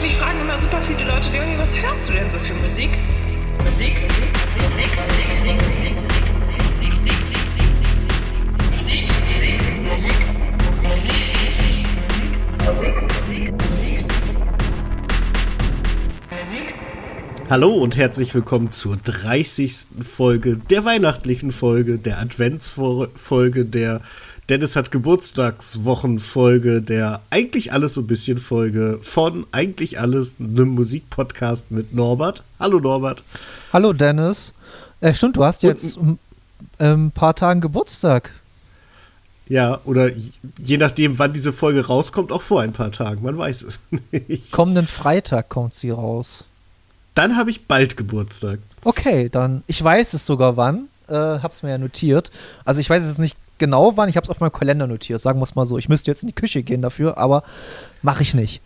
Mich fragen immer super viele Leute, Leonie, was hörst du denn so für Musik? Musik, Musik, Musik, Musik, Musik, Hallo und herzlich willkommen zur 30. Folge der weihnachtlichen Folge, der Adventsfolge, der Dennis hat Geburtstagswochenfolge, der eigentlich alles so ein bisschen Folge von eigentlich alles einem Musikpodcast mit Norbert. Hallo Norbert. Hallo Dennis. Äh, stimmt, du hast jetzt ein ähm, paar Tagen Geburtstag. Ja, oder je nachdem, wann diese Folge rauskommt, auch vor ein paar Tagen. Man weiß es nicht. Kommenden Freitag kommt sie raus. Dann habe ich bald Geburtstag. Okay, dann. Ich weiß es sogar wann. Äh, hab's mir ja notiert. Also ich weiß es nicht genau wann. Ich habe es auf meinem Kalender notiert, sagen wir es mal so. Ich müsste jetzt in die Küche gehen dafür, aber mache ich nicht.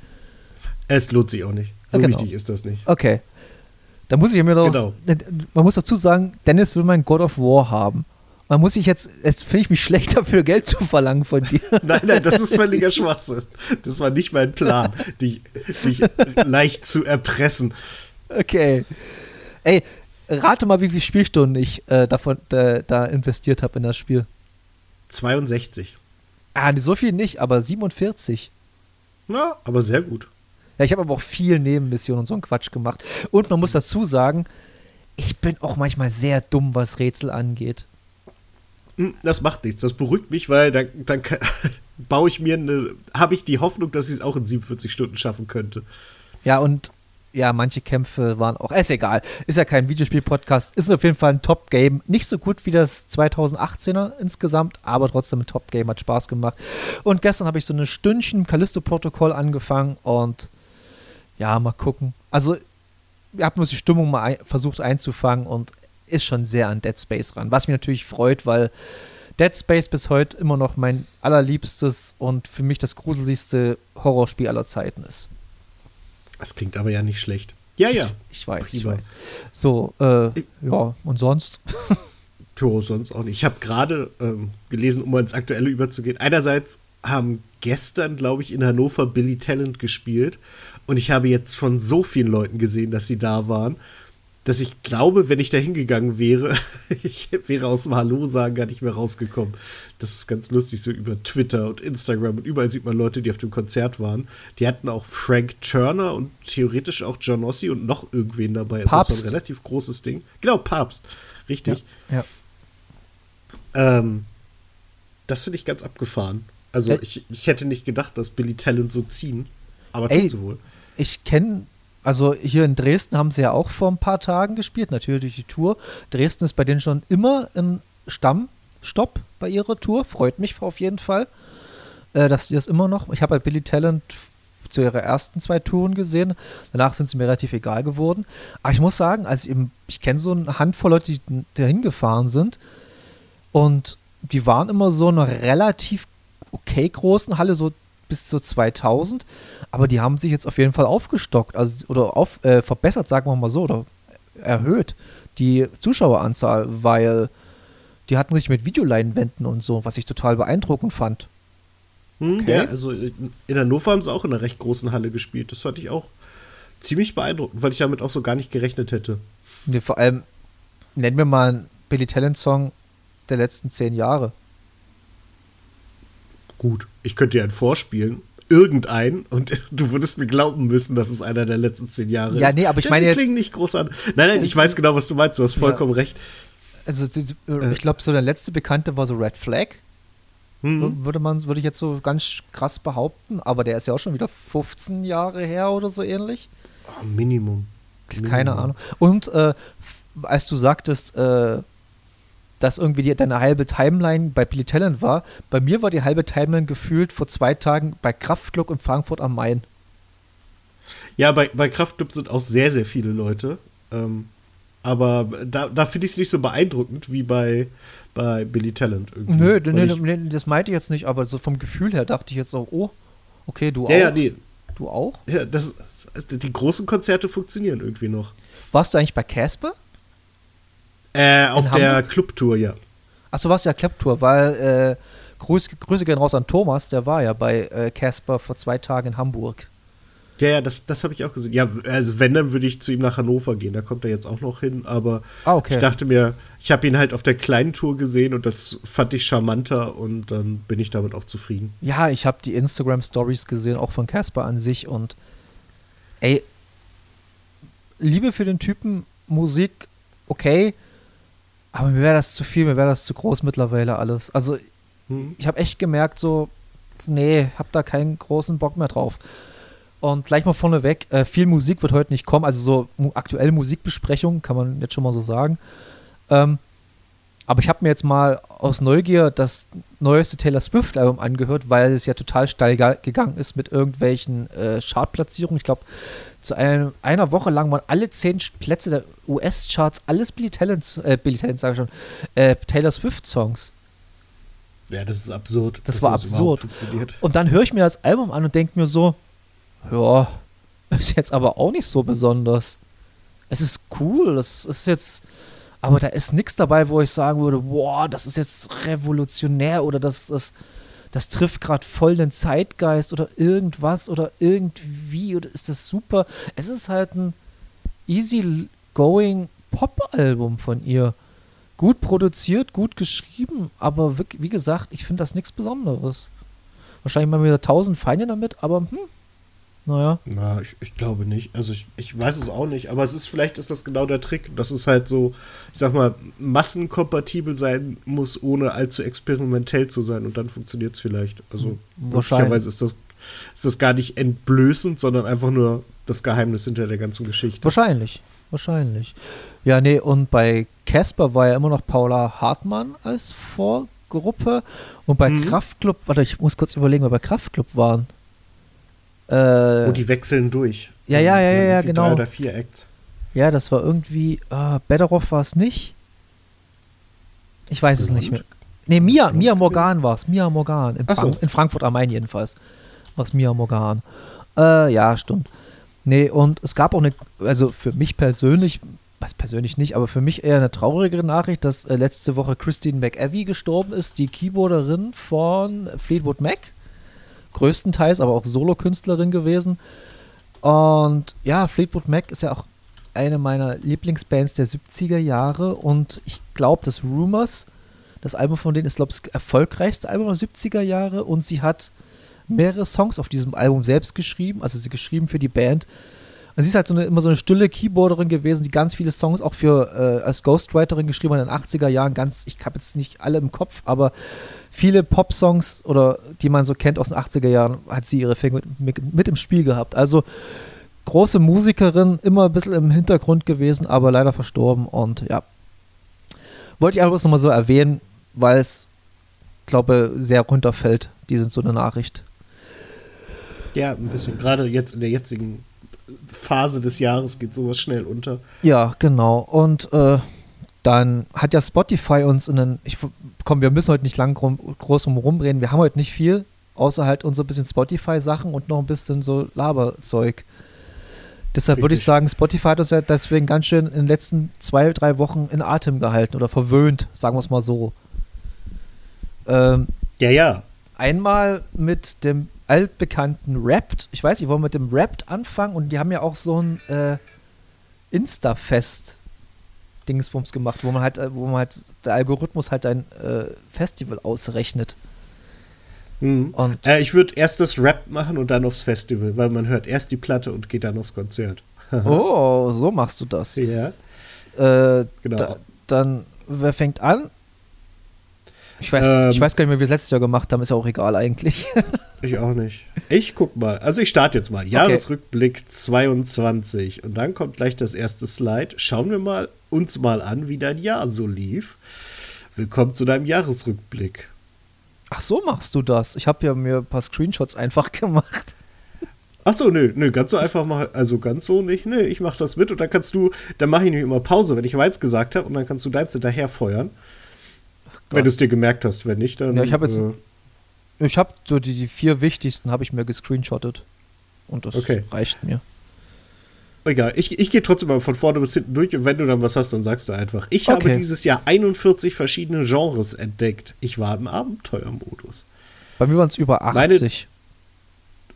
Es lohnt sich auch nicht. So genau. wichtig ist das nicht. Okay. Da muss ich mir noch. Genau. Man muss dazu sagen, Dennis will mein God of War haben. Man muss sich jetzt, jetzt finde ich mich schlecht dafür, Geld zu verlangen von dir. Nein, nein, das ist völliger Schwachsinn. Das war nicht mein Plan, dich, dich leicht zu erpressen. Okay. Ey, rate mal, wie viele Spielstunden ich äh, davon, äh, da investiert habe in das Spiel. 62. Ah, so viel nicht, aber 47. Ja, aber sehr gut. Ja, ich habe aber auch viel Nebenmissionen und so einen Quatsch gemacht. Und man muss dazu sagen, ich bin auch manchmal sehr dumm, was Rätsel angeht. Hm, das macht nichts. Das beruhigt mich, weil dann, dann baue ich mir eine, habe ich die Hoffnung, dass ich es auch in 47 Stunden schaffen könnte. Ja, und ja, manche Kämpfe waren auch, ist egal, ist ja kein Videospiel-Podcast, ist auf jeden Fall ein Top-Game. Nicht so gut wie das 2018er insgesamt, aber trotzdem ein Top-Game, hat Spaß gemacht. Und gestern habe ich so eine Stündchen Callisto-Protokoll angefangen und ja, mal gucken. Also, ich habe nur die Stimmung mal ein, versucht einzufangen und ist schon sehr an Dead Space ran. Was mich natürlich freut, weil Dead Space bis heute immer noch mein allerliebstes und für mich das gruseligste Horrorspiel aller Zeiten ist. Das klingt aber ja nicht schlecht. Ja, ja. Ich, ich weiß, ich weiß. So, äh, ja, und sonst? Jo, sonst auch nicht. Ich habe gerade ähm, gelesen, um mal ins Aktuelle überzugehen. Einerseits haben gestern, glaube ich, in Hannover Billy Talent gespielt. Und ich habe jetzt von so vielen Leuten gesehen, dass sie da waren dass ich glaube, wenn ich da hingegangen wäre, ich wäre aus dem Hallo sagen gar nicht mehr rausgekommen. Das ist ganz lustig, so über Twitter und Instagram und überall sieht man Leute, die auf dem Konzert waren. Die hatten auch Frank Turner und theoretisch auch John Ossie und noch irgendwen dabei. Papst. Also das war ein relativ großes Ding. Genau, Papst. Richtig. Ja. ja. Ähm, das finde ich ganz abgefahren. Also, ich, ich hätte nicht gedacht, dass Billy Talent so ziehen. Aber tut sie wohl. Ich kenne also hier in Dresden haben sie ja auch vor ein paar Tagen gespielt, natürlich die Tour. Dresden ist bei denen schon immer ein Stammstopp bei ihrer Tour. Freut mich auf jeden Fall, äh, dass sie das immer noch. Ich habe halt Billy Talent zu ihrer ersten zwei Touren gesehen. Danach sind sie mir relativ egal geworden. Aber ich muss sagen, also ich, ich kenne so eine Handvoll Leute, die da hingefahren sind. Und die waren immer so in einer relativ okay großen Halle, so bis zu 2000. Aber die haben sich jetzt auf jeden Fall aufgestockt, also oder auf, äh, verbessert, sagen wir mal so, oder erhöht die Zuschaueranzahl, weil die hatten richtig mit Videoleinwänden und so, was ich total beeindruckend fand. Hm, okay. Ja, also in Hannover haben sie auch in einer recht großen Halle gespielt. Das fand ich auch ziemlich beeindruckend, weil ich damit auch so gar nicht gerechnet hätte. Nee, vor allem, nennen wir mal einen Billy Talent-Song der letzten zehn Jahre. Gut, ich könnte dir einen vorspielen irgendein und du würdest mir glauben müssen, dass es einer der letzten zehn Jahre ja, ist. Ja, nee, aber ich meine jetzt. klingt nicht groß an. Nein, nein, ich weiß genau, was du meinst. Du hast vollkommen ja. recht. Also, äh. ich glaube, so der letzte Bekannte war so Red Flag. Mhm. Würde man, würde ich jetzt so ganz krass behaupten, aber der ist ja auch schon wieder 15 Jahre her oder so ähnlich. Oh, Minimum. Keine Minimum. Ahnung. Und äh, als du sagtest, äh, dass irgendwie die, deine halbe Timeline bei Billy Talent war. Bei mir war die halbe Timeline gefühlt vor zwei Tagen bei Kraftklub in Frankfurt am Main. Ja, bei, bei Kraftklub sind auch sehr, sehr viele Leute. Ähm, aber da, da finde ich es nicht so beeindruckend wie bei, bei Billy Talent. Irgendwie. Nö, nö, nö, das meinte ich jetzt nicht, aber so vom Gefühl her dachte ich jetzt auch, oh, okay, du ja, auch. Ja, nee. Du auch? Ja, das, die großen Konzerte funktionieren irgendwie noch. Warst du eigentlich bei Casper? Äh, auf der Clubtour, ja. Achso, was ja Clubtour, weil äh, Grüße, Grüße gehen raus an Thomas, der war ja bei äh, Casper äh, vor zwei Tagen in Hamburg. Ja, ja, das, das habe ich auch gesehen. Ja, also wenn, dann würde ich zu ihm nach Hannover gehen. Da kommt er jetzt auch noch hin. Aber Ah, okay. ich dachte mir, ich habe ihn halt auf der kleinen Tour gesehen und das fand ich charmanter und dann bin ich damit auch zufrieden. Ja, ich habe die Instagram-Stories gesehen, auch von Casper an sich und ey, Liebe für den Typen, Musik, okay, aber mir wäre das zu viel, mir wäre das zu groß mittlerweile alles. Also Hm. ich habe echt gemerkt, so, nee, hab da keinen großen Bock mehr drauf. Und gleich mal vorneweg, äh, viel Musik wird heute nicht kommen, also so aktuelle Musikbesprechungen, kann man jetzt schon mal so sagen. Ähm, aber ich habe mir jetzt mal aus Neugier das neueste Taylor Swift-Album angehört, weil es ja total steil ga- gegangen ist mit irgendwelchen äh, Chartplatzierungen. Ich glaube, zu einem, einer Woche lang waren alle zehn Plätze der US-Charts alles Billy Talent, äh, Billy Talent, sage ich schon, äh, Taylor Swift-Songs. Ja, das ist absurd. Das war absurd. Funktioniert. Und dann höre ich mir das Album an und denke mir so, ja, ist jetzt aber auch nicht so besonders. Es ist cool, es ist jetzt, aber da ist nichts dabei, wo ich sagen würde, boah, das ist jetzt revolutionär oder das, das, das trifft gerade voll den Zeitgeist oder irgendwas oder irgendwie oder ist das super. Es ist halt ein easy-going Pop-Album von ihr. Gut produziert, gut geschrieben, aber wie, wie gesagt, ich finde das nichts Besonderes. Wahrscheinlich mal wieder tausend Feinde damit, aber hm, naja. Na, ich, ich glaube nicht. Also ich, ich weiß es auch nicht, aber es ist, vielleicht ist das genau der Trick, dass es halt so, ich sag mal, massenkompatibel sein muss, ohne allzu experimentell zu sein und dann funktioniert es vielleicht. Also Wahrscheinlich. möglicherweise ist das, ist das gar nicht entblößend, sondern einfach nur das Geheimnis hinter der ganzen Geschichte. Wahrscheinlich, wahrscheinlich. Ja, nee, und bei Casper war ja immer noch Paula Hartmann als Vorgruppe und bei Mhm. Kraftklub, warte, ich muss kurz überlegen, wer bei Kraftklub waren. Äh, Und die wechseln durch. Ja, ja, ja, ja, irgendwie genau. Drei oder vier Acts. ja, das war irgendwie, äh, Bederoff war es nicht. Ich weiß es nicht mehr. Blond? Nee, Mia, Blond Mia? Morgan war es. Mia Morgan. In, so. In Frankfurt am Main jedenfalls. War es Mia Morgan. Äh, ja, stimmt. Nee, und es gab auch eine, also für mich persönlich, was persönlich nicht, aber für mich eher eine traurigere Nachricht, dass äh, letzte Woche Christine McAvey gestorben ist, die Keyboarderin von Fleetwood Mac. Größtenteils, aber auch Solokünstlerin gewesen. Und ja, Fleetwood Mac ist ja auch eine meiner Lieblingsbands der 70er Jahre und ich glaube, dass Rumors, das Album von denen ist, glaube ich, das erfolgreichste Album der 70er Jahre und sie hat mehrere Songs auf diesem Album selbst geschrieben, also sie geschrieben für die Band. Und sie ist halt so eine, immer so eine stille Keyboarderin gewesen, die ganz viele Songs auch für äh, als Ghostwriterin geschrieben hat in den 80er Jahren. Ganz, ich habe jetzt nicht alle im Kopf, aber viele Pop-Songs oder die man so kennt aus den 80er Jahren, hat sie ihre Finger mit, mit, mit im Spiel gehabt. Also große Musikerin, immer ein bisschen im Hintergrund gewesen, aber leider verstorben. Und ja, wollte ich einfach bloß nochmal so erwähnen, weil es, glaube sehr runterfällt, diese so eine Nachricht. Ja, ein bisschen. Gerade jetzt in der jetzigen Phase des Jahres geht sowas schnell unter. Ja, genau. Und äh, dann hat ja Spotify uns in den. Ich, komm, wir müssen heute nicht lang rum, groß drum rumreden. Wir haben heute nicht viel, außer halt unser bisschen Spotify-Sachen und noch ein bisschen so Laberzeug. Deshalb würde ich sagen, Spotify hat uns ja deswegen ganz schön in den letzten zwei, drei Wochen in Atem gehalten oder verwöhnt, sagen wir es mal so. Ähm, Ja, ja. einmal mit dem altbekannten Wrapped. Ich weiß nicht, wollen wir mit dem Wrapped anfangen? Und die haben ja auch so ein äh, Insta-Fest. Dingsbums gemacht, wo man halt, äh, wo man halt, der Algorithmus halt ein äh, Festival ausrechnet. Mhm. Äh, ich würde erst das Rap machen und dann aufs Festival, weil man hört erst die Platte und geht dann aufs Konzert. oh, so machst du das. Ja, Äh, genau. da, dann, wer fängt an? Ich weiß, Ähm. ich weiß gar nicht mehr, wie wir es letztes Jahr gemacht haben, ist ja auch egal eigentlich. Ich auch nicht. Ich guck mal. Also ich starte jetzt mal. Jahresrückblick 22. Und dann kommt gleich das erste Slide. Schauen wir mal uns mal an, wie dein Jahr so lief. Willkommen zu deinem Jahresrückblick. Ach, so machst du das. Ich habe ja mir ein paar Screenshots einfach gemacht. Ach so, nö, nö, ganz so einfach mal, also ganz so nicht. Nö, ich mach das mit und dann kannst du, dann mache ich nämlich immer Pause, wenn ich meins gesagt habe und dann kannst du deins hinterher feuern. Wenn du es dir gemerkt hast, wenn nicht, dann. Ja, ich hab jetzt- Äh, Ich habe so die, die vier wichtigsten habe ich mir gescreenshottet. Und das Okay. reicht mir. egal, ich, ich gehe trotzdem mal von vorne bis hinten durch und wenn du dann was hast, dann sagst du einfach. Ich habe Okay. dieses Jahr 41 verschiedene Genres entdeckt. Ich war im Abenteuermodus. Bei mir waren es über Meine- 80.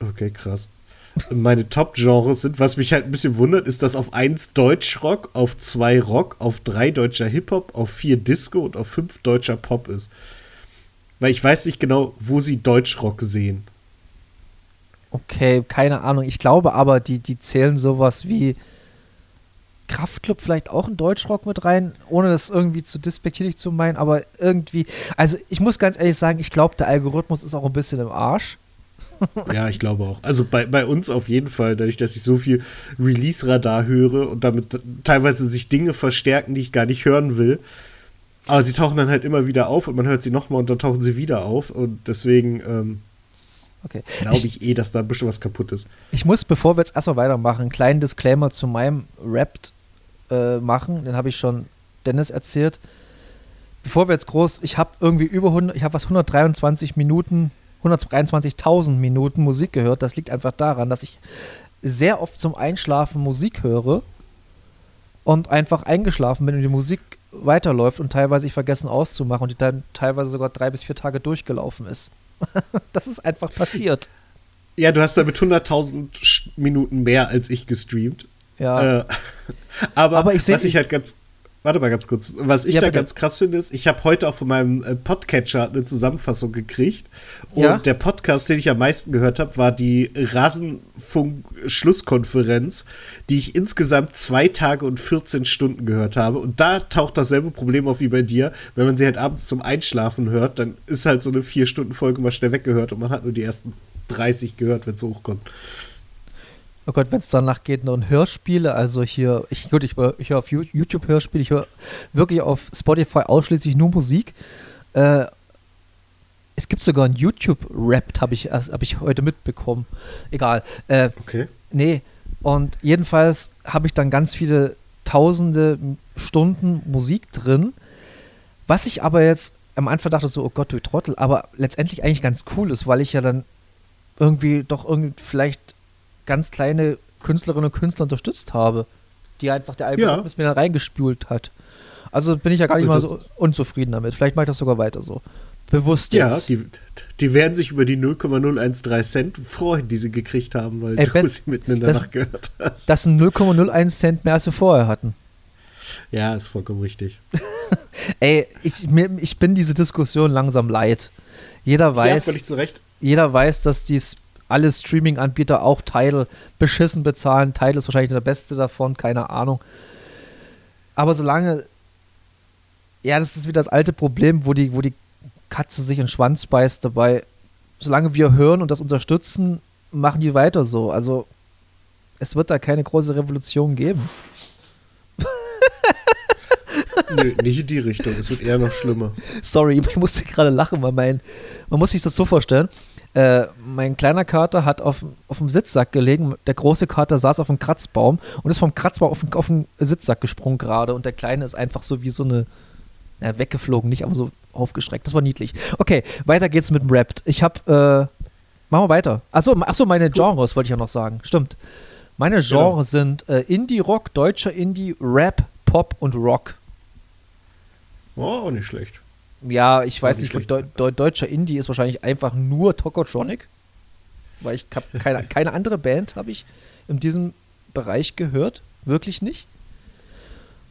Okay, krass. Meine Top-Genres sind. Was mich halt ein bisschen wundert, ist, dass auf 1 Deutschrock, auf 2 Rock, auf 3 deutscher Hip-Hop, auf 4 Disco und auf 5 deutscher Pop ist. Weil ich weiß nicht genau, wo sie Deutschrock sehen. Okay, keine Ahnung. Ich glaube aber, die, die zählen sowas wie Kraftclub vielleicht auch in Deutschrock mit rein, ohne das irgendwie zu despektierlich zu meinen, aber irgendwie, also ich muss ganz ehrlich sagen, ich glaube, der Algorithmus ist auch ein bisschen im Arsch. ja, ich glaube auch. Also bei, bei uns auf jeden Fall, dadurch, dass ich so viel Release-Radar höre und damit teilweise sich Dinge verstärken, die ich gar nicht hören will. Aber sie tauchen dann halt immer wieder auf und man hört sie nochmal und dann tauchen sie wieder auf. Und deswegen ähm, okay. glaube ich, ich, eh, dass da ein bisschen was kaputt ist. Ich muss, bevor wir jetzt erstmal weitermachen, einen kleinen Disclaimer zu meinem Rap äh, machen. Den habe ich schon Dennis erzählt. Bevor wir jetzt groß, ich habe irgendwie über 100, ich habe was 123 Minuten 123.000 Minuten Musik gehört. Das liegt einfach daran, dass ich sehr oft zum Einschlafen Musik höre und einfach eingeschlafen bin und die Musik weiterläuft und teilweise ich vergessen auszumachen und die dann teilweise sogar drei bis vier Tage durchgelaufen ist. das ist einfach passiert. Ja, du hast damit 100.000 Minuten mehr als ich gestreamt. Ja. Äh, aber, aber ich seh, was ich halt ganz Warte mal ganz kurz. Was ich ja, da bitte. ganz krass finde, ist, ich habe heute auch von meinem äh, Podcatcher eine Zusammenfassung gekriegt. Und ja? der Podcast, den ich am meisten gehört habe, war die Rasenfunk-Schlusskonferenz, die ich insgesamt zwei Tage und 14 Stunden gehört habe. Und da taucht dasselbe Problem auf wie bei dir. Wenn man sie halt abends zum Einschlafen hört, dann ist halt so eine Vier-Stunden-Folge mal schnell weggehört und man hat nur die ersten 30 gehört, wenn es hochkommt. Oh Gott, wenn es danach geht, noch ein Hörspiele, also hier, ich, gut, ich, ich höre auf YouTube Hörspiele, ich höre wirklich auf Spotify ausschließlich nur Musik. Äh, es gibt sogar ein YouTube-Rap, habe ich, hab ich heute mitbekommen. Egal. Äh, okay. Nee, und jedenfalls habe ich dann ganz viele tausende Stunden Musik drin, was ich aber jetzt am Anfang dachte so, oh Gott, du Trottel, aber letztendlich eigentlich ganz cool ist, weil ich ja dann irgendwie doch irgendwie vielleicht ganz kleine Künstlerinnen und Künstler unterstützt habe, die einfach der Algorithmus ja. mir da reingespült hat. Also bin ich ja gar nicht mal so unzufrieden damit. Vielleicht mache ich das sogar weiter so. Bewusst jetzt. Ja, die, die werden sich über die 0,013 Cent freuen, die sie gekriegt haben, weil Ey, du sie mitten in der das, Nacht gehört hast. Das sind 0,01 Cent mehr, als sie vorher hatten. Ja, ist vollkommen richtig. Ey, ich, mir, ich bin diese Diskussion langsam leid. Jeder weiß, ja, jeder weiß, dass dies alle Streaming-Anbieter auch Tidal beschissen bezahlen. Tidal ist wahrscheinlich der beste davon, keine Ahnung. Aber solange, ja, das ist wieder das alte Problem, wo die, wo die Katze sich in den Schwanz beißt dabei. Solange wir hören und das unterstützen, machen die weiter so. Also es wird da keine große Revolution geben. Nö, nicht in die Richtung. Es wird eher noch schlimmer. Sorry, ich musste gerade lachen, weil mein, man muss sich das so vorstellen. Äh, mein kleiner Kater hat auf, auf dem Sitzsack gelegen, der große Kater saß auf dem Kratzbaum und ist vom Kratzbaum auf, auf den Sitzsack gesprungen gerade und der Kleine ist einfach so wie so eine, ja, weggeflogen, nicht, aber so aufgestreckt. Das war niedlich. Okay, weiter geht's mit dem Rap. Ich hab, äh, machen wir weiter. Achso, achso meine Genres wollte ich ja noch sagen. Stimmt. Meine Genres genau. sind äh, Indie-Rock, deutscher Indie, Rap, Pop und Rock. Oh, nicht schlecht. Ja, ich weiß nicht, Deu Deu deutscher Indie ist wahrscheinlich einfach nur Tokotronic. Weil ich habe keine, keine andere Band habe ich in diesem Bereich gehört. Wirklich nicht.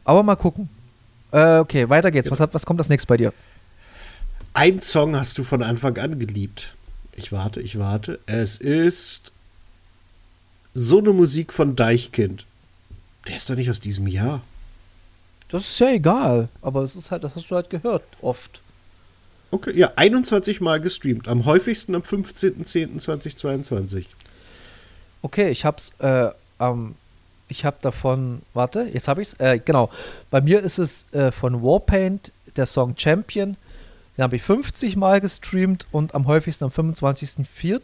Aber mal gucken. Äh, okay, weiter geht's. Was, hat, was kommt das nächste bei dir? Ein Song hast du von Anfang an geliebt. Ich warte, ich warte. Es ist so eine Musik von Deichkind. Der ist doch nicht aus diesem Jahr. Das ist ja egal, aber es ist halt, das hast du halt gehört, oft. Okay, ja, 21 Mal gestreamt. Am häufigsten am 15.10.2022. Okay, ich hab's, äh, ähm, ich hab davon, warte, jetzt hab ich's, äh, genau. Bei mir ist es äh, von Warpaint, der Song Champion. Den habe ich 50 Mal gestreamt und am häufigsten am 25.04.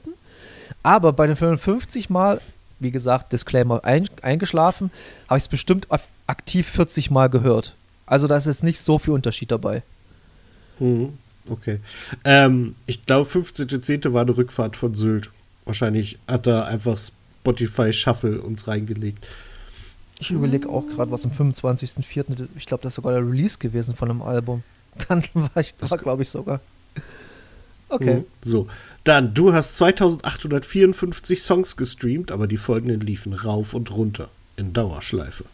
Aber bei den 55 Mal wie gesagt, Disclaimer ein, eingeschlafen, habe ich es bestimmt aktiv 40 Mal gehört. Also da ist jetzt nicht so viel Unterschied dabei. Mhm. Okay. Ähm, ich glaube, 15.10. war eine Rückfahrt von Sylt. Wahrscheinlich hat er einfach Spotify Shuffle uns reingelegt. Ich überlege auch gerade, was am 25.04. Ich glaube, das ist sogar der Release gewesen von einem Album. Dann war ich da, glaube ich, sogar. Okay. Mhm. So, dann, du hast 2854 Songs gestreamt, aber die folgenden liefen rauf und runter in Dauerschleife.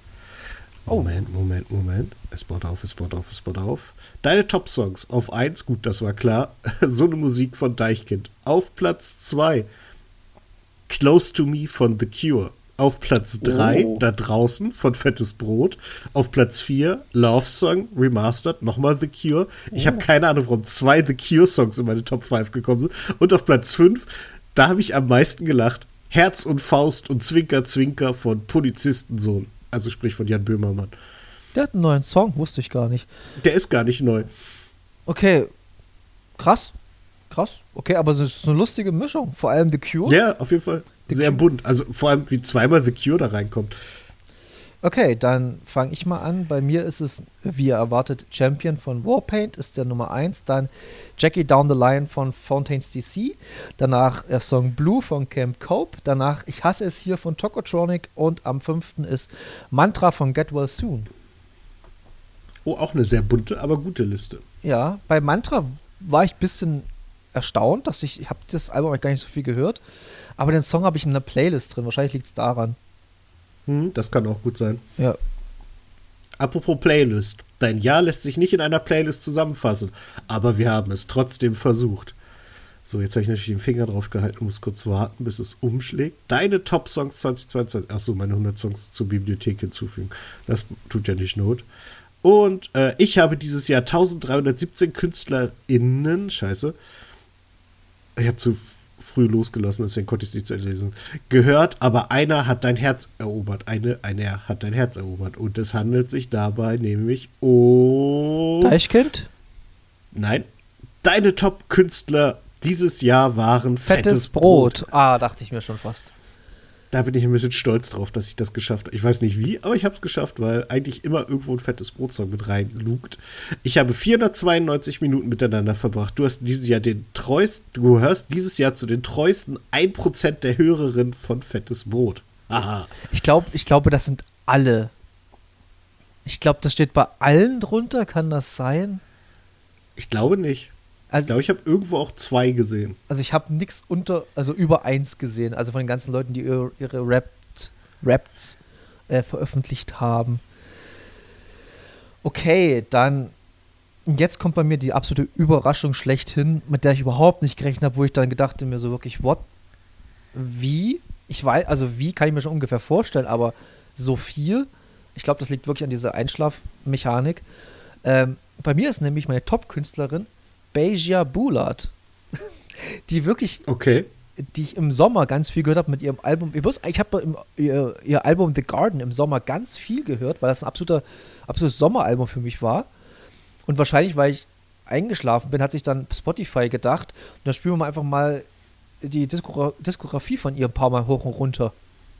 Oh. Moment, Moment, Moment. Es baut auf, es baut auf, es baut auf. Deine Top-Songs auf 1, gut, das war klar. so eine Musik von Deichkind. Auf Platz 2, Close to Me von The Cure. Auf Platz 3, Oh. da draußen von Fettes Brot. Auf Platz 4, Love Song Remastered, nochmal The Cure. Ich habe keine Ahnung, warum zwei The Cure-Songs in meine Top 5 gekommen sind. Und auf Platz 5, da habe ich am meisten gelacht. Herz und Faust und Zwinker, Zwinker von Polizistensohn. Also sprich von Jan Böhmermann. Der hat einen neuen Song, wusste ich gar nicht. Der ist gar nicht neu. Okay, krass. Krass. Okay, aber es ist eine lustige Mischung. Vor allem The Cure. Ja, auf jeden Fall. The Sehr Cure. bunt. Also vor allem, wie zweimal The Cure da reinkommt. Okay, dann fange ich mal an. Bei mir ist es, wie erwartet, Champion von Warpaint ist der Nummer 1. Dann Jackie Down the Line von Fountains DC. Danach der Song Blue von Camp Cope. Danach Ich hasse es hier von Tokotronic. Und am fünften ist Mantra von Get Well Soon. Oh, auch eine sehr bunte, aber gute Liste. Ja, bei Mantra war ich ein bisschen erstaunt, dass ich, ich habe das Album gar nicht so viel gehört. Aber den Song habe ich in einer Playlist drin. Wahrscheinlich liegt es daran. Hm, das kann auch gut sein. Ja. Apropos Playlist. Dein Jahr lässt sich nicht in einer Playlist zusammenfassen, aber wir haben es trotzdem versucht. So, jetzt habe ich natürlich den Finger drauf gehalten, muss kurz warten, bis es umschlägt. Deine Top-Songs 2022. Achso, meine 100 Songs zur Bibliothek hinzufügen. Das tut ja nicht Not. Und äh, ich habe dieses Jahr 1317 KünstlerInnen, scheiße, ich habe zu früh losgelassen, deswegen konnte ich es nicht zu Ende lesen, gehört, aber einer hat dein Herz erobert. Eine, einer hat dein Herz erobert. Und es handelt sich dabei nämlich um. Deichkind? Nein. Deine Top-Künstler dieses Jahr waren Fettes, Brot. Ah, dachte ich mir schon fast. Da bin ich ein bisschen stolz drauf, dass ich das geschafft habe. Ich weiß nicht wie, aber ich habe es geschafft, weil eigentlich immer irgendwo ein fettes Brotsong mit reinlugt. Ich habe 492 Minuten miteinander verbracht. Du hast dieses Jahr den treuesten, du gehörst dieses Jahr zu den treuesten 1% der Hörerinnen von Fettes Brot. Aha. Ich glaube, ich glaube, das sind alle. Ich glaube, das steht bei allen drunter. Kann das sein? Ich glaube nicht. Ich Also, glaube, ich habe irgendwo auch zwei gesehen. also ich habe nichts unter, also über eins gesehen. Also von den ganzen Leuten, die ihre, ihre Rapt, Raps äh, veröffentlicht haben. Okay, dann jetzt kommt bei mir die absolute Überraschung schlechthin, mit der ich überhaupt nicht gerechnet habe, wo ich dann gedacht habe, mir so wirklich, what? Wie? Ich weiß, also wie kann ich mir schon ungefähr vorstellen, aber so viel. Ich glaube, das liegt wirklich an dieser Einschlafmechanik. Ähm, bei mir ist nämlich meine Top-Künstlerin Beja Bulat, die wirklich, Okay. die ich im Sommer ganz viel gehört habe mit ihrem Album. Ich, muss- ich habe ihr, ihr Album The Garden im Sommer ganz viel gehört, weil das ein absoluter, absolutes Sommeralbum für mich war. Und wahrscheinlich, weil ich eingeschlafen bin, hat sich dann Spotify gedacht, und dann spielen wir mal einfach mal die Diskogra Diskografie von ihr ein paar Mal hoch und runter.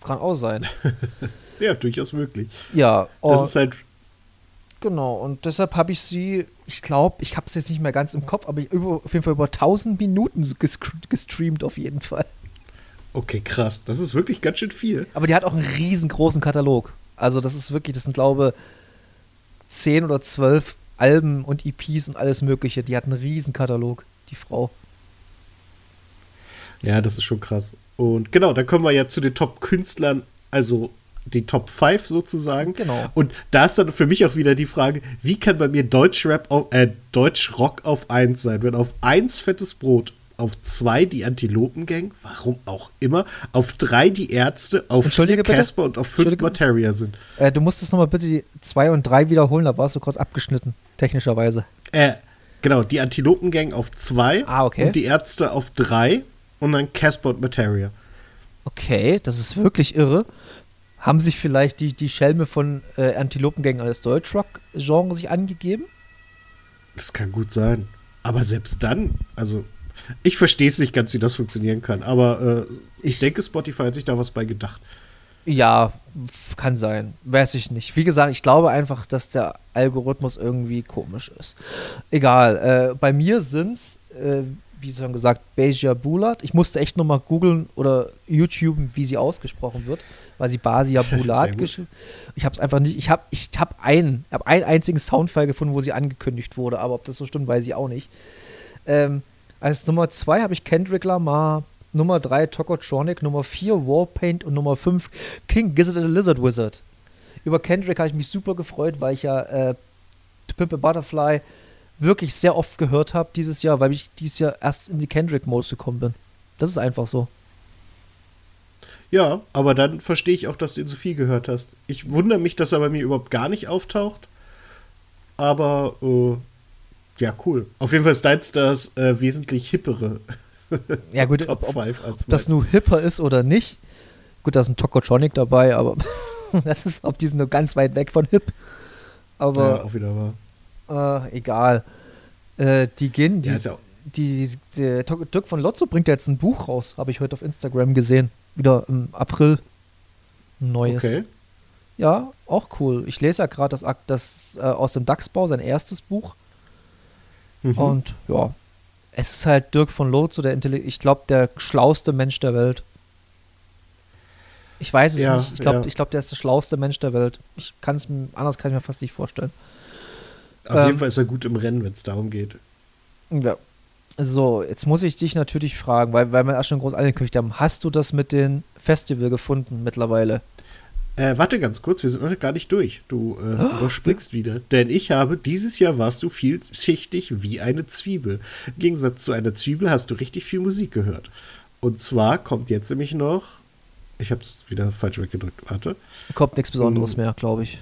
Kann auch sein. Ja, durchaus möglich. Ja, Das oh, ist halt. Genau. Und deshalb habe ich sie, ich glaube, ich habe es jetzt nicht mehr ganz im Kopf, aber ich über, auf jeden Fall über 1000 Minuten gestr- gestreamt auf jeden Fall. Okay, krass. Das ist wirklich ganz schön viel. Aber die hat auch einen riesengroßen Katalog. Also das ist wirklich, das sind glaube 10 oder 12 Alben und EPs und alles mögliche. Die hat einen riesen Katalog, die Frau. Ja, das ist schon krass. Und genau, dann kommen wir ja zu den Top-Künstlern, also die Top 5 sozusagen. Genau. Und da ist dann für mich auch wieder die Frage, wie kann bei mir Deutschrap auf, äh, Deutschrock auf 1 sein? Wenn auf 1 fettes Brot, auf 2 die Antilopengang, warum auch immer, auf 3 die Ärzte, auf 4 Entschuldige bitte? Casper und auf 5 Entschuldige? Materia sind. Äh, du musstest nochmal bitte die 2 und 3 wiederholen, da warst du kurz abgeschnitten, technischerweise. Äh, genau, die Antilopengang auf 2 Ah, okay. und die Ärzte auf 3 und dann Casper und Materia. Okay, das ist wirklich irre. Haben sich vielleicht die, die Schelme von äh, Antilopengang als Deutschrock-Genre sich angegeben? Das kann gut sein. Aber selbst dann, also ich verstehe es nicht ganz, wie das funktionieren kann. Aber äh, ich, Ich- denke, Spotify hat sich da was bei gedacht. Ja, kann sein. Weiß ich nicht. Wie gesagt, ich glaube einfach, dass der Algorithmus irgendwie komisch ist. Egal. Äh, bei mir sind es, äh, wie schon gesagt, Beja Bulat. Ich musste echt nochmal googeln oder YouTuben, wie sie ausgesprochen wird, weil sie Basia Bulat geschrieben Ich habe es einfach nicht. Ich habe ich hab einen, hab einen einzigen Soundfile gefunden, wo sie angekündigt wurde, aber ob das so stimmt, weiß ich auch nicht. Ähm, Als Nummer 2 habe ich Kendrick Lamar, Nummer 3 Tokotronic, Nummer 4 Warpaint und Nummer 5 King Gizzard and the Lizard Wizard. Über Kendrick habe ich mich super gefreut, weil ich ja äh, Pimp a Butterfly wirklich sehr oft gehört habe dieses Jahr, weil ich dieses Jahr erst in die Kendrick-Mode gekommen bin. Das ist einfach so. Ja, aber dann verstehe ich auch, dass du ihn so viel gehört hast. Ich wundere mich, dass er bei mir überhaupt gar nicht auftaucht. Aber äh, ja, cool. Auf jeden Fall ist deins das äh, wesentlich hippere. Ja, gut, Top ob, ob, 5 als ob das nur hipper ist oder nicht. Gut, da ist ein Tokotronic dabei, aber das ist, ob die sind nur ganz weit weg von hip. ja, Aber auch wieder wahr. äh, egal. Äh, die gehen, die, Ja, ja die, der Tok- Dirk von Lotzo bringt ja jetzt ein Buch raus, habe ich heute auf Instagram gesehen. Wieder im April. Ein neues. Okay. Ja, auch cool. Ich lese ja gerade das, Akt- das äh, aus dem DAX-Bau, sein erstes Buch. Mhm. Und ja, es ist halt Dirk von Lotzo, der Intelli ich glaube, der schlauste Mensch der Welt. Ich weiß es Ja, nicht. Ich glaube, ja. ich glaub, der ist der schlauste Mensch der Welt. Ich kann es anders kann ich mir fast nicht vorstellen. Auf ähm, jeden Fall ist er gut im Rennen, wenn es darum geht. Ja. So, jetzt muss ich dich natürlich fragen, weil, weil wir erst schon groß angekündigt haben. Hast du das mit dem Festival gefunden mittlerweile? Äh, warte ganz kurz, wir sind noch gar nicht durch. Du äh, Oh. überspringst wieder. Denn ich habe, dieses Jahr warst du vielschichtig wie eine Zwiebel. Im Gegensatz zu einer Zwiebel hast du richtig viel Musik gehört. Und zwar kommt jetzt nämlich noch, ich habe es wieder falsch weggedrückt, warte. Kommt nichts Besonderes Mhm. mehr, glaube ich.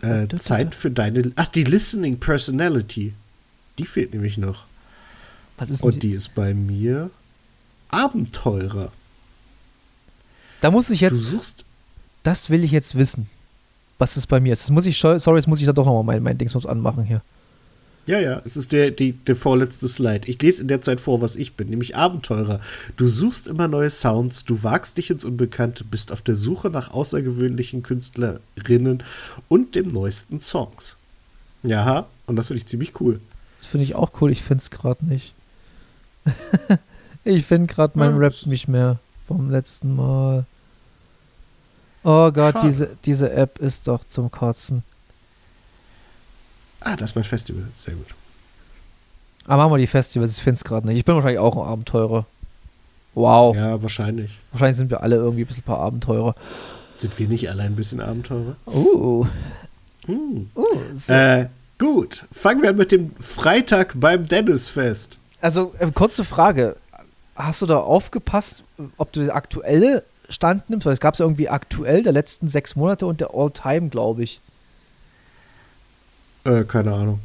Bitte. Äh, Zeit für deine, ach, die Listening Personality. Die fehlt nämlich noch. Was ist Und die? die ist bei mir Abenteurer. Da muss ich Du jetzt, suchst, das will ich jetzt wissen, was das bei mir ist. Das muss ich, sorry, jetzt muss ich da doch nochmal mein, mein Dingsbums anmachen hier. Ja, ja, es ist der, die, der vorletzte Slide. Ich lese in der Zeit vor, was ich bin, nämlich Abenteurer. Du suchst immer neue Sounds, du wagst dich ins Unbekannte, bist auf der Suche nach außergewöhnlichen Künstlerinnen und dem neuesten Songs. Ja, und das finde ich ziemlich cool. Das finde ich auch cool. Ich finde es gerade nicht. ich finde gerade mein Ja, Rap nicht mehr vom letzten Mal. Oh Gott, Schade. diese, diese App ist doch zum Kotzen. Ah, das ist mein Festival. Sehr gut. Aber machen wir die Festivals, ich finde es gerade nicht. Ich bin wahrscheinlich auch ein Abenteurer. Wow. Ja, wahrscheinlich. Wahrscheinlich sind wir alle irgendwie ein bisschen ein paar Abenteurer. Sind wir nicht alle ein bisschen Abenteurer? Uh. Hm. uh so. Äh, gut. Fangen wir an mit dem Freitag beim Dennisfest. Also, äh, kurze Frage. Hast du da aufgepasst, ob du den aktuelle Stand nimmst? Weil es gab ja irgendwie aktuell der letzten sechs Monate und der All-Time, glaube ich. Äh, keine Ahnung.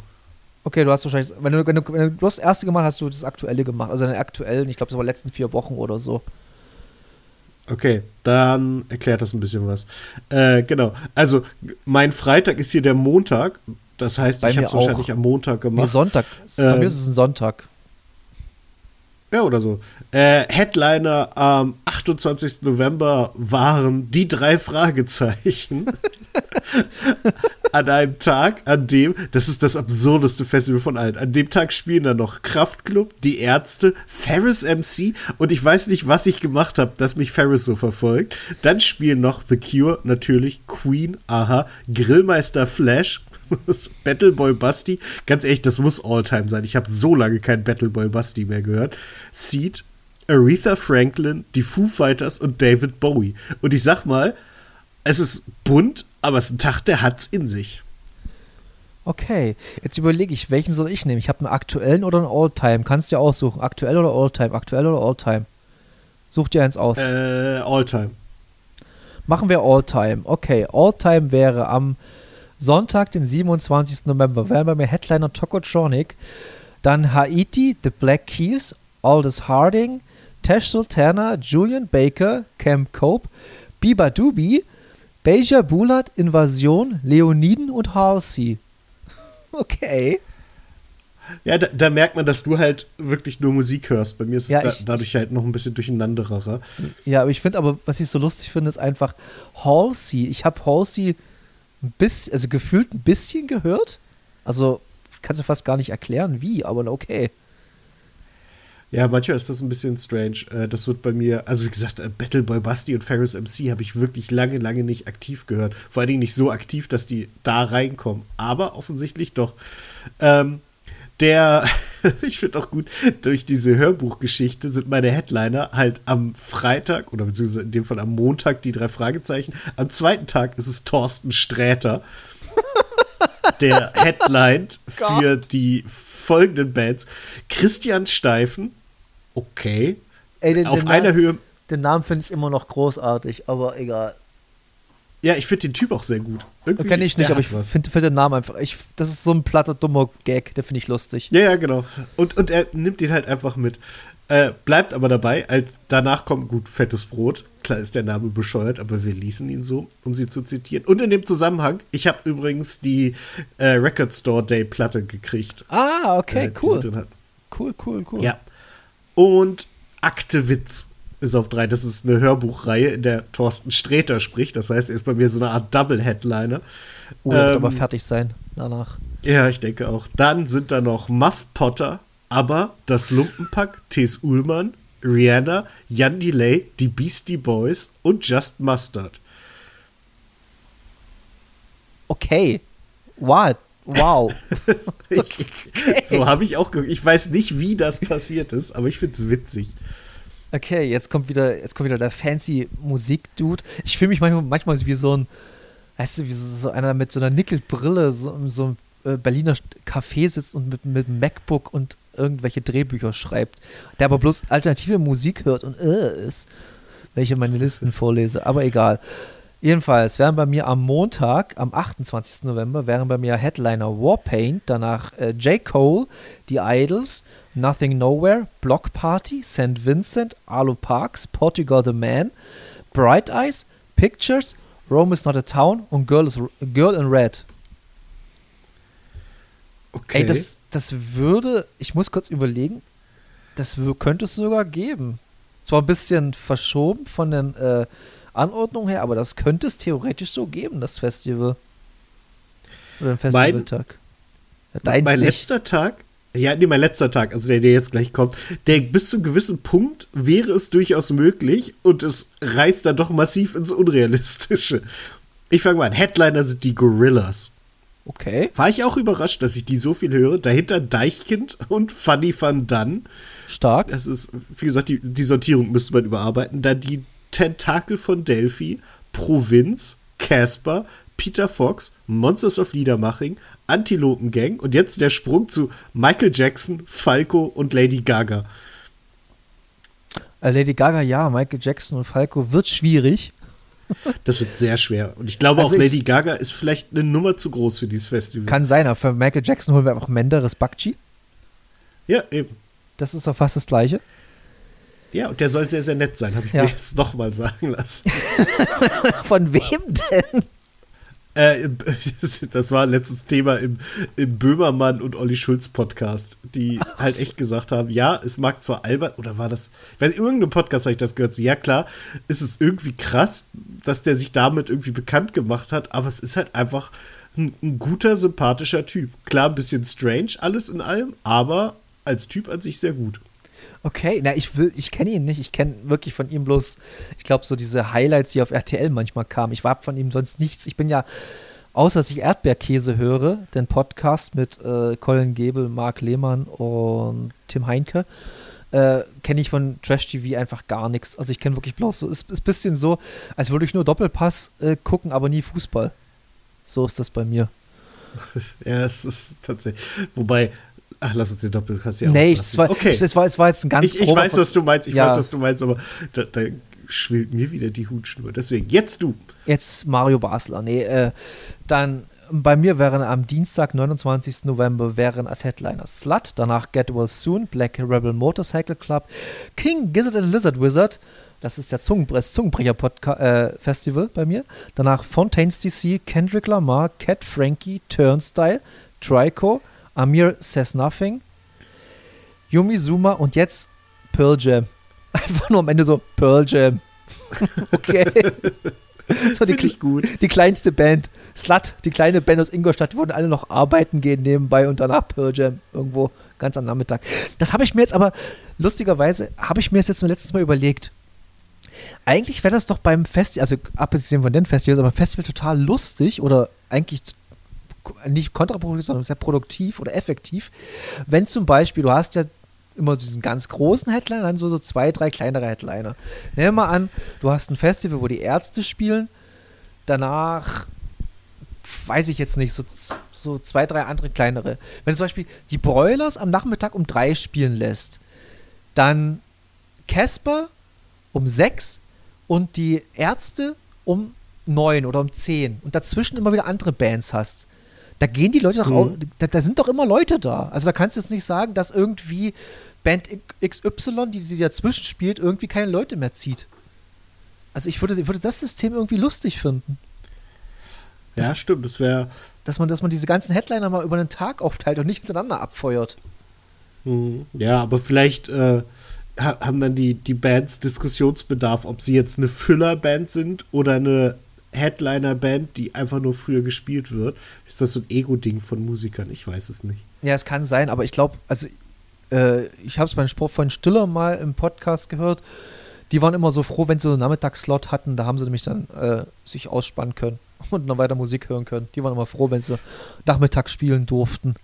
Okay, du hast wahrscheinlich, wenn du, wenn du, wenn du, das erste gemacht, hast du das aktuelle gemacht. Also den aktuellen, ich glaube, das war letzten vier Wochen oder so. Okay, dann erklärt das ein bisschen was. Äh, genau. Also, mein Freitag ist hier der Montag. Das heißt, Bei ich habe es wahrscheinlich am Montag Nee, gemacht. Sonntag. Bei Ähm, mir ist es ein Sonntag. Ja, oder so. Äh, Headliner am 28. November waren die drei Fragezeichen. an einem Tag, an dem, das ist das absurdeste Festival von allen, an dem Tag spielen dann noch Kraftklub, die Ärzte, Ferris MC und ich weiß nicht, was ich gemacht habe, dass mich Ferris so verfolgt. Dann spielen noch The Cure, natürlich, Queen, aha, Grillmeister Flash, Battleboy Basti, ganz ehrlich, das muss Alltime sein. Ich habe so lange kein Battleboy Basti mehr gehört. Seed, Aretha Franklin, die Foo Fighters und David Bowie. Und ich sag mal, es ist bunt, aber es ist ein Tag, der hat's in sich. Okay, jetzt überlege ich, welchen soll ich nehmen? Ich habe einen aktuellen oder einen All-Time. Kannst du dir aussuchen. Aktuell oder All-Time? Aktuell oder All-Time? Such dir eins aus. Äh, Alltime. Machen wir All-Time. Okay, All-Time wäre am Sonntag, den 27. November, wären bei mir Headliner Tokotronic, dann Haiti, The Black Keys, Aldous Harding, Tash Sultana, Julian Baker, Camp Cope, Biba Dubi, Beja Bulat, Invasion, Leoniden und Halsey. Okay. Ja, da, da merkt man, dass du halt wirklich nur Musik hörst. Bei mir ist Ja, es da, ich- dadurch halt noch ein bisschen durcheinanderer. Ja, aber ich finde aber, was ich so lustig finde, ist einfach Halsey. Ich habe Halsey ein bisschen, also gefühlt ein bisschen gehört. Also, kannst du fast gar nicht erklären, wie, aber okay. Ja, manchmal ist das ein bisschen strange. Äh, das wird bei mir, also wie gesagt, äh, Battle Boy Basti und Ferris MC habe ich wirklich lange, lange nicht aktiv gehört. Vor allen Dingen nicht so aktiv, dass die da reinkommen. Aber offensichtlich doch. Ähm, der, ich finde auch gut, durch diese Hörbuchgeschichte sind meine Headliner halt am Freitag oder beziehungsweise in dem Fall am Montag die drei Fragezeichen. Am zweiten Tag ist es Thorsten Sträter, der headlined für die folgenden Bands. Christian Steifen, okay. Ey, den, Auf den einer Namen, Höhe. Den Namen finde ich immer noch großartig, aber egal. Ja, ich finde den Typ auch sehr gut. Irgendwie, Kenne ich nicht, aber ich finde find den Namen einfach. Ich, das ist so ein platter, dummer Gag, der finde ich lustig. Ja, ja, genau. Und, und er nimmt ihn halt einfach mit. Äh, bleibt aber dabei, als danach kommt gut fettes Brot. Klar ist der Name bescheuert, aber wir ließen ihn so, um sie zu zitieren. Und in dem Zusammenhang, ich habe übrigens die äh, Record Store Day Platte gekriegt. Ah, okay, äh, cool. Cool, cool, cool. Ja. Und Akte Witz ist auf drei. Das ist eine Hörbuchreihe, in der Thorsten Sträter spricht. Das heißt, er ist bei mir so eine Art Double-Headliner. Oh, der wird Ähm, aber fertig sein danach. Ja, ich denke auch. Dann sind da noch Muff Potter, aber das Lumpenpack, Tess Ullmann, Rihanna, Jan Delay, die Beastie Boys und Just Mustard. Okay. Wow. Wow. Ich, ich, so habe ich auch ge Ich weiß nicht, wie das passiert ist, aber ich finde es witzig. Okay, jetzt kommt wieder, jetzt kommt wieder der fancy Musik-Dude. Ich fühle mich manchmal, manchmal wie so ein, weißt du, wie so einer mit so einer Nickelbrille so, in so einem äh, Berliner Café sitzt und mit, mit einem MacBook und irgendwelche Drehbücher schreibt, der aber bloß alternative Musik hört und äh ist, wenn ich meine Listen vorlese. Aber egal. Jedenfalls wären bei mir am Montag, am 28. November, wären bei mir Headliner Warpaint, danach äh, J. Cole, The Idols, Nothing Nowhere, Block Party, St. Vincent, Arlo Parks, Portugal the Man, Bright Eyes, Pictures, Rome is not a Town und Girl, is, Girl in Red. Okay. Ey, das, das würde, ich muss kurz überlegen, das könnte es sogar geben. Zwar ein bisschen verschoben von den äh, Anordnungen her, aber das könnte es theoretisch so geben, das Festival. Oder ein Festivaltag. Mein nicht. letzter Tag, ja, nee, mein letzter Tag, also der, der jetzt gleich kommt, der bis zu einem gewissen Punkt wäre es durchaus möglich und es reißt dann doch massiv ins Unrealistische. Ich fange mal an. Headliner sind die Gorillas. Okay, War ich auch überrascht, dass ich die so viel höre. Dahinter Deichkind und Funny Van Dunn. stark. Das ist, wie gesagt, die, die Sortierung müsste man überarbeiten. Dann die Tentakel von Delphi, Provinz, Casper, Peter Fox, Monsters of Liedermaching, Antilopen Gang und jetzt der Sprung zu Michael Jackson, Falco und Lady Gaga. Äh, Lady Gaga, ja, Michael Jackson und Falco wird schwierig. Das wird sehr schwer. Und ich glaube Also auch, Lady Gaga ist vielleicht eine Nummer zu groß für dieses Festival. Kann sein, aber für Michael Jackson holen wir einfach Menderes Bakchi. ja, eben. Das ist doch fast das Gleiche. Ja, und der soll sehr, sehr nett sein, habe ich Ja. mir jetzt nochmal sagen lassen. Von wem denn? Äh, das war letztes Thema im, im Böhmermann und Olli Schulz Podcast, die halt echt gesagt haben, ja, es mag zwar albern, oder war das, ich weiß, in irgendeinem Podcast habe ich das gehört, so, ja klar, ist es irgendwie krass, dass der sich damit irgendwie bekannt gemacht hat, aber es ist halt einfach ein, ein guter, sympathischer Typ. Klar, ein bisschen strange alles in allem, aber als Typ an sich sehr gut. Okay, na, ich will, ich kenne ihn nicht. Ich kenne wirklich von ihm bloß, ich glaube, so diese Highlights, die auf RTL manchmal kamen. Ich war von ihm sonst nichts. Ich bin ja, außer dass ich Erdbeerkäse höre, den Podcast mit äh, Colin Gebel, Marc Lehmann und Tim Heinke, äh, kenne ich von Trash TV einfach gar nichts. Also ich kenne wirklich bloß so, ist, ein bisschen so, als würde ich nur Doppelpass äh, gucken, aber nie Fußball. So ist das bei mir. Ja, es ist tatsächlich, wobei, ach, lass uns den Doppelpass hier nee, es war, okay. das war, es war jetzt ein ganz ich, ich weiß, was du meinst, ich Ja. weiß, was du meinst, aber da, da schwillt mir wieder die Hutschnur. Deswegen, jetzt du. Jetzt Mario Basler. Nee, äh, dann bei mir wären am Dienstag, 29. November, wären als Headliner Slut, danach Get Well Soon, Black Rebel Motorcycle Club, King Gizzard and Lizard Wizard, das ist der Zungenbre Zungenbrecher Podca äh, Festival bei mir, danach Fontaines DC, Kendrick Lamar, Cat Frankie, Turnstyle, Trico, Amir Says Nothing, Yumi Zuma und jetzt Pearl Jam. Einfach nur am Ende so Pearl Jam. okay. So die, Finde ich gut. die kleinste Band. Slut, die kleine Band aus Ingolstadt, die wollten alle noch arbeiten gehen nebenbei und danach Pearl Jam irgendwo ganz am Nachmittag. Das habe ich mir jetzt aber, lustigerweise, habe ich mir das jetzt letztes Mal überlegt. Eigentlich wäre das doch beim Festival, also abgesehen von den Festivals, aber beim Festival total lustig oder eigentlich nicht kontraproduktiv, sondern sehr produktiv oder effektiv, wenn zum Beispiel, du hast ja immer diesen ganz großen Headliner, dann so, so zwei, drei kleinere Headliner. Nehmen wir mal an, du hast ein Festival, wo die Ärzte spielen, danach weiß ich jetzt nicht, so, so zwei, drei andere kleinere. Wenn du zum Beispiel die Broilers am Nachmittag um drei spielen lässt, dann Casper um sechs und die Ärzte um neun oder um zehn und dazwischen immer wieder andere Bands hast. Da gehen die Leute doch Mhm. auch, da, da sind doch immer Leute da. Also da kannst du jetzt nicht sagen, dass irgendwie Band XY, die, die dazwischen spielt, irgendwie keine Leute mehr zieht. Also ich würde, ich würde das System irgendwie lustig finden. Ja, stimmt. Das wäre. Dass man, dass man diese ganzen Headliner mal über einen Tag aufteilt und nicht hintereinander abfeuert. Mhm. Ja, aber vielleicht äh, ha- haben dann die, die Bands Diskussionsbedarf, ob sie jetzt eine Füllerband sind oder eine Headliner-Band, die einfach nur früher gespielt wird. Ist das so ein Ego-Ding von Musikern? Ich weiß es nicht. Ja, es kann sein, aber ich glaube, also äh, ich habe es beim Spruch von Stiller mal im Podcast gehört. Die waren immer so froh, wenn sie so einen Nachmittagsslot hatten. Da haben sie nämlich dann äh, sich ausspannen können und noch weiter Musik hören können. Die waren immer froh, wenn sie nachmittags spielen durften.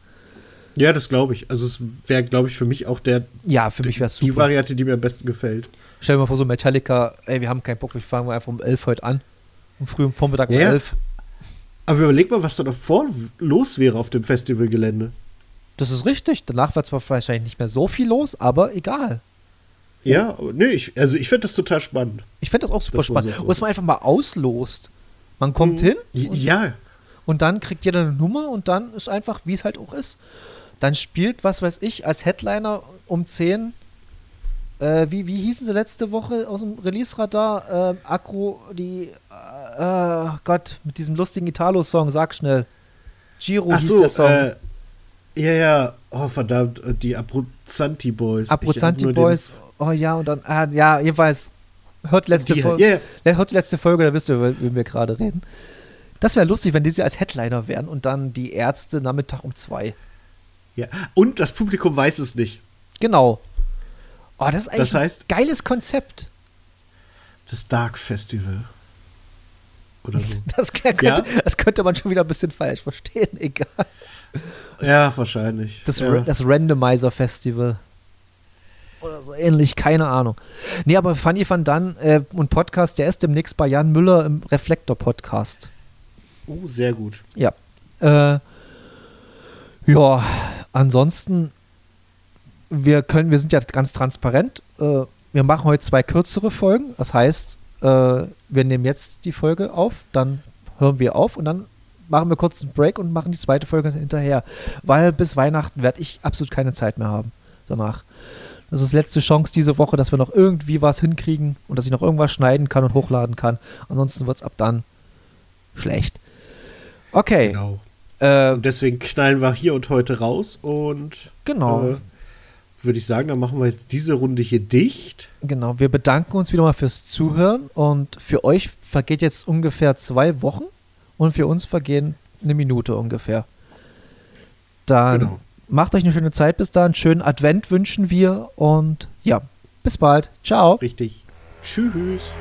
Ja, das glaube ich. Also es wäre, glaube ich, für mich auch der Ja, für mich wäre es die super. Variante, die mir am besten gefällt. Stell dir mal vor, so Metallica, ey, wir haben keinen Bock, wir fangen einfach um 11 heute an. Um früh am Vormittag um Ja. 11. Aber überleg mal, was da davor los wäre auf dem Festivalgelände. Das ist richtig. Danach war zwar wahrscheinlich nicht mehr so viel los, aber egal. Ja, nee, ich, also ich finde das total spannend. Ich fände das auch super Das spannend. so- Und dass man einfach mal auslost. Man kommt hin J- und, Ja, und dann kriegt jeder eine Nummer und dann ist einfach, wie es halt auch ist. Dann spielt, was weiß ich, als Headliner um 10. Äh, wie, wie hießen sie letzte Woche aus dem Release-Radar? Äh, Akro, die. Äh, äh, Gott, mit diesem lustigen Italo-Song, sag schnell. Giro ach hieß so, der Song. äh, ja, ja, oh verdammt, äh, die Abruzzanti Boys. Abruzzanti Boys. Oh ja, und dann, ah, ja, jedenfalls, hört letzte Die- Folge. ja. hört letzte Folge, da wisst ihr, über wen wir gerade reden. Das wäre lustig, wenn die sie als Headliner wären und dann die Ärzte Nachmittag um zwei. Ja. Und das Publikum weiß es nicht. Genau. Oh, das ist eigentlich Das heißt- ein geiles Konzept. Das Dark Festival. Oder so. Das, könnte, Ja? das könnte man schon wieder ein bisschen falsch verstehen, egal. ja, wahrscheinlich. Das, ja. Das Randomizer Festival. Oder so ähnlich, keine Ahnung. Nee, aber Fanny van Dann äh, und Podcast, der ist demnächst bei Jan Müller im Reflektor-Podcast. Oh, sehr gut. Ja. Äh, ja, ansonsten, wir können, wir sind ja ganz transparent. Äh, wir machen heute zwei kürzere Folgen. Das heißt, äh, wir nehmen jetzt die Folge auf, dann hören wir auf und dann machen wir kurz einen Break und machen die zweite Folge hinterher. Weil bis Weihnachten werde ich absolut keine Zeit mehr haben danach. Das ist letzte Chance diese Woche, dass wir noch irgendwie was hinkriegen und dass ich noch irgendwas schneiden kann und hochladen kann. Ansonsten wird es ab dann schlecht. Okay. Genau. Äh, Und deswegen knallen wir hier und heute raus und genau. äh, würde ich sagen, dann machen wir jetzt diese Runde hier dicht. Genau. Wir bedanken uns wieder mal fürs Zuhören und für euch vergeht jetzt ungefähr zwei Wochen und für uns vergehen eine Minute ungefähr. Dann Genau. macht euch eine schöne Zeit bis dahin. Schönen Advent wünschen wir und ja, bis bald. Ciao. Richtig. Tschüss.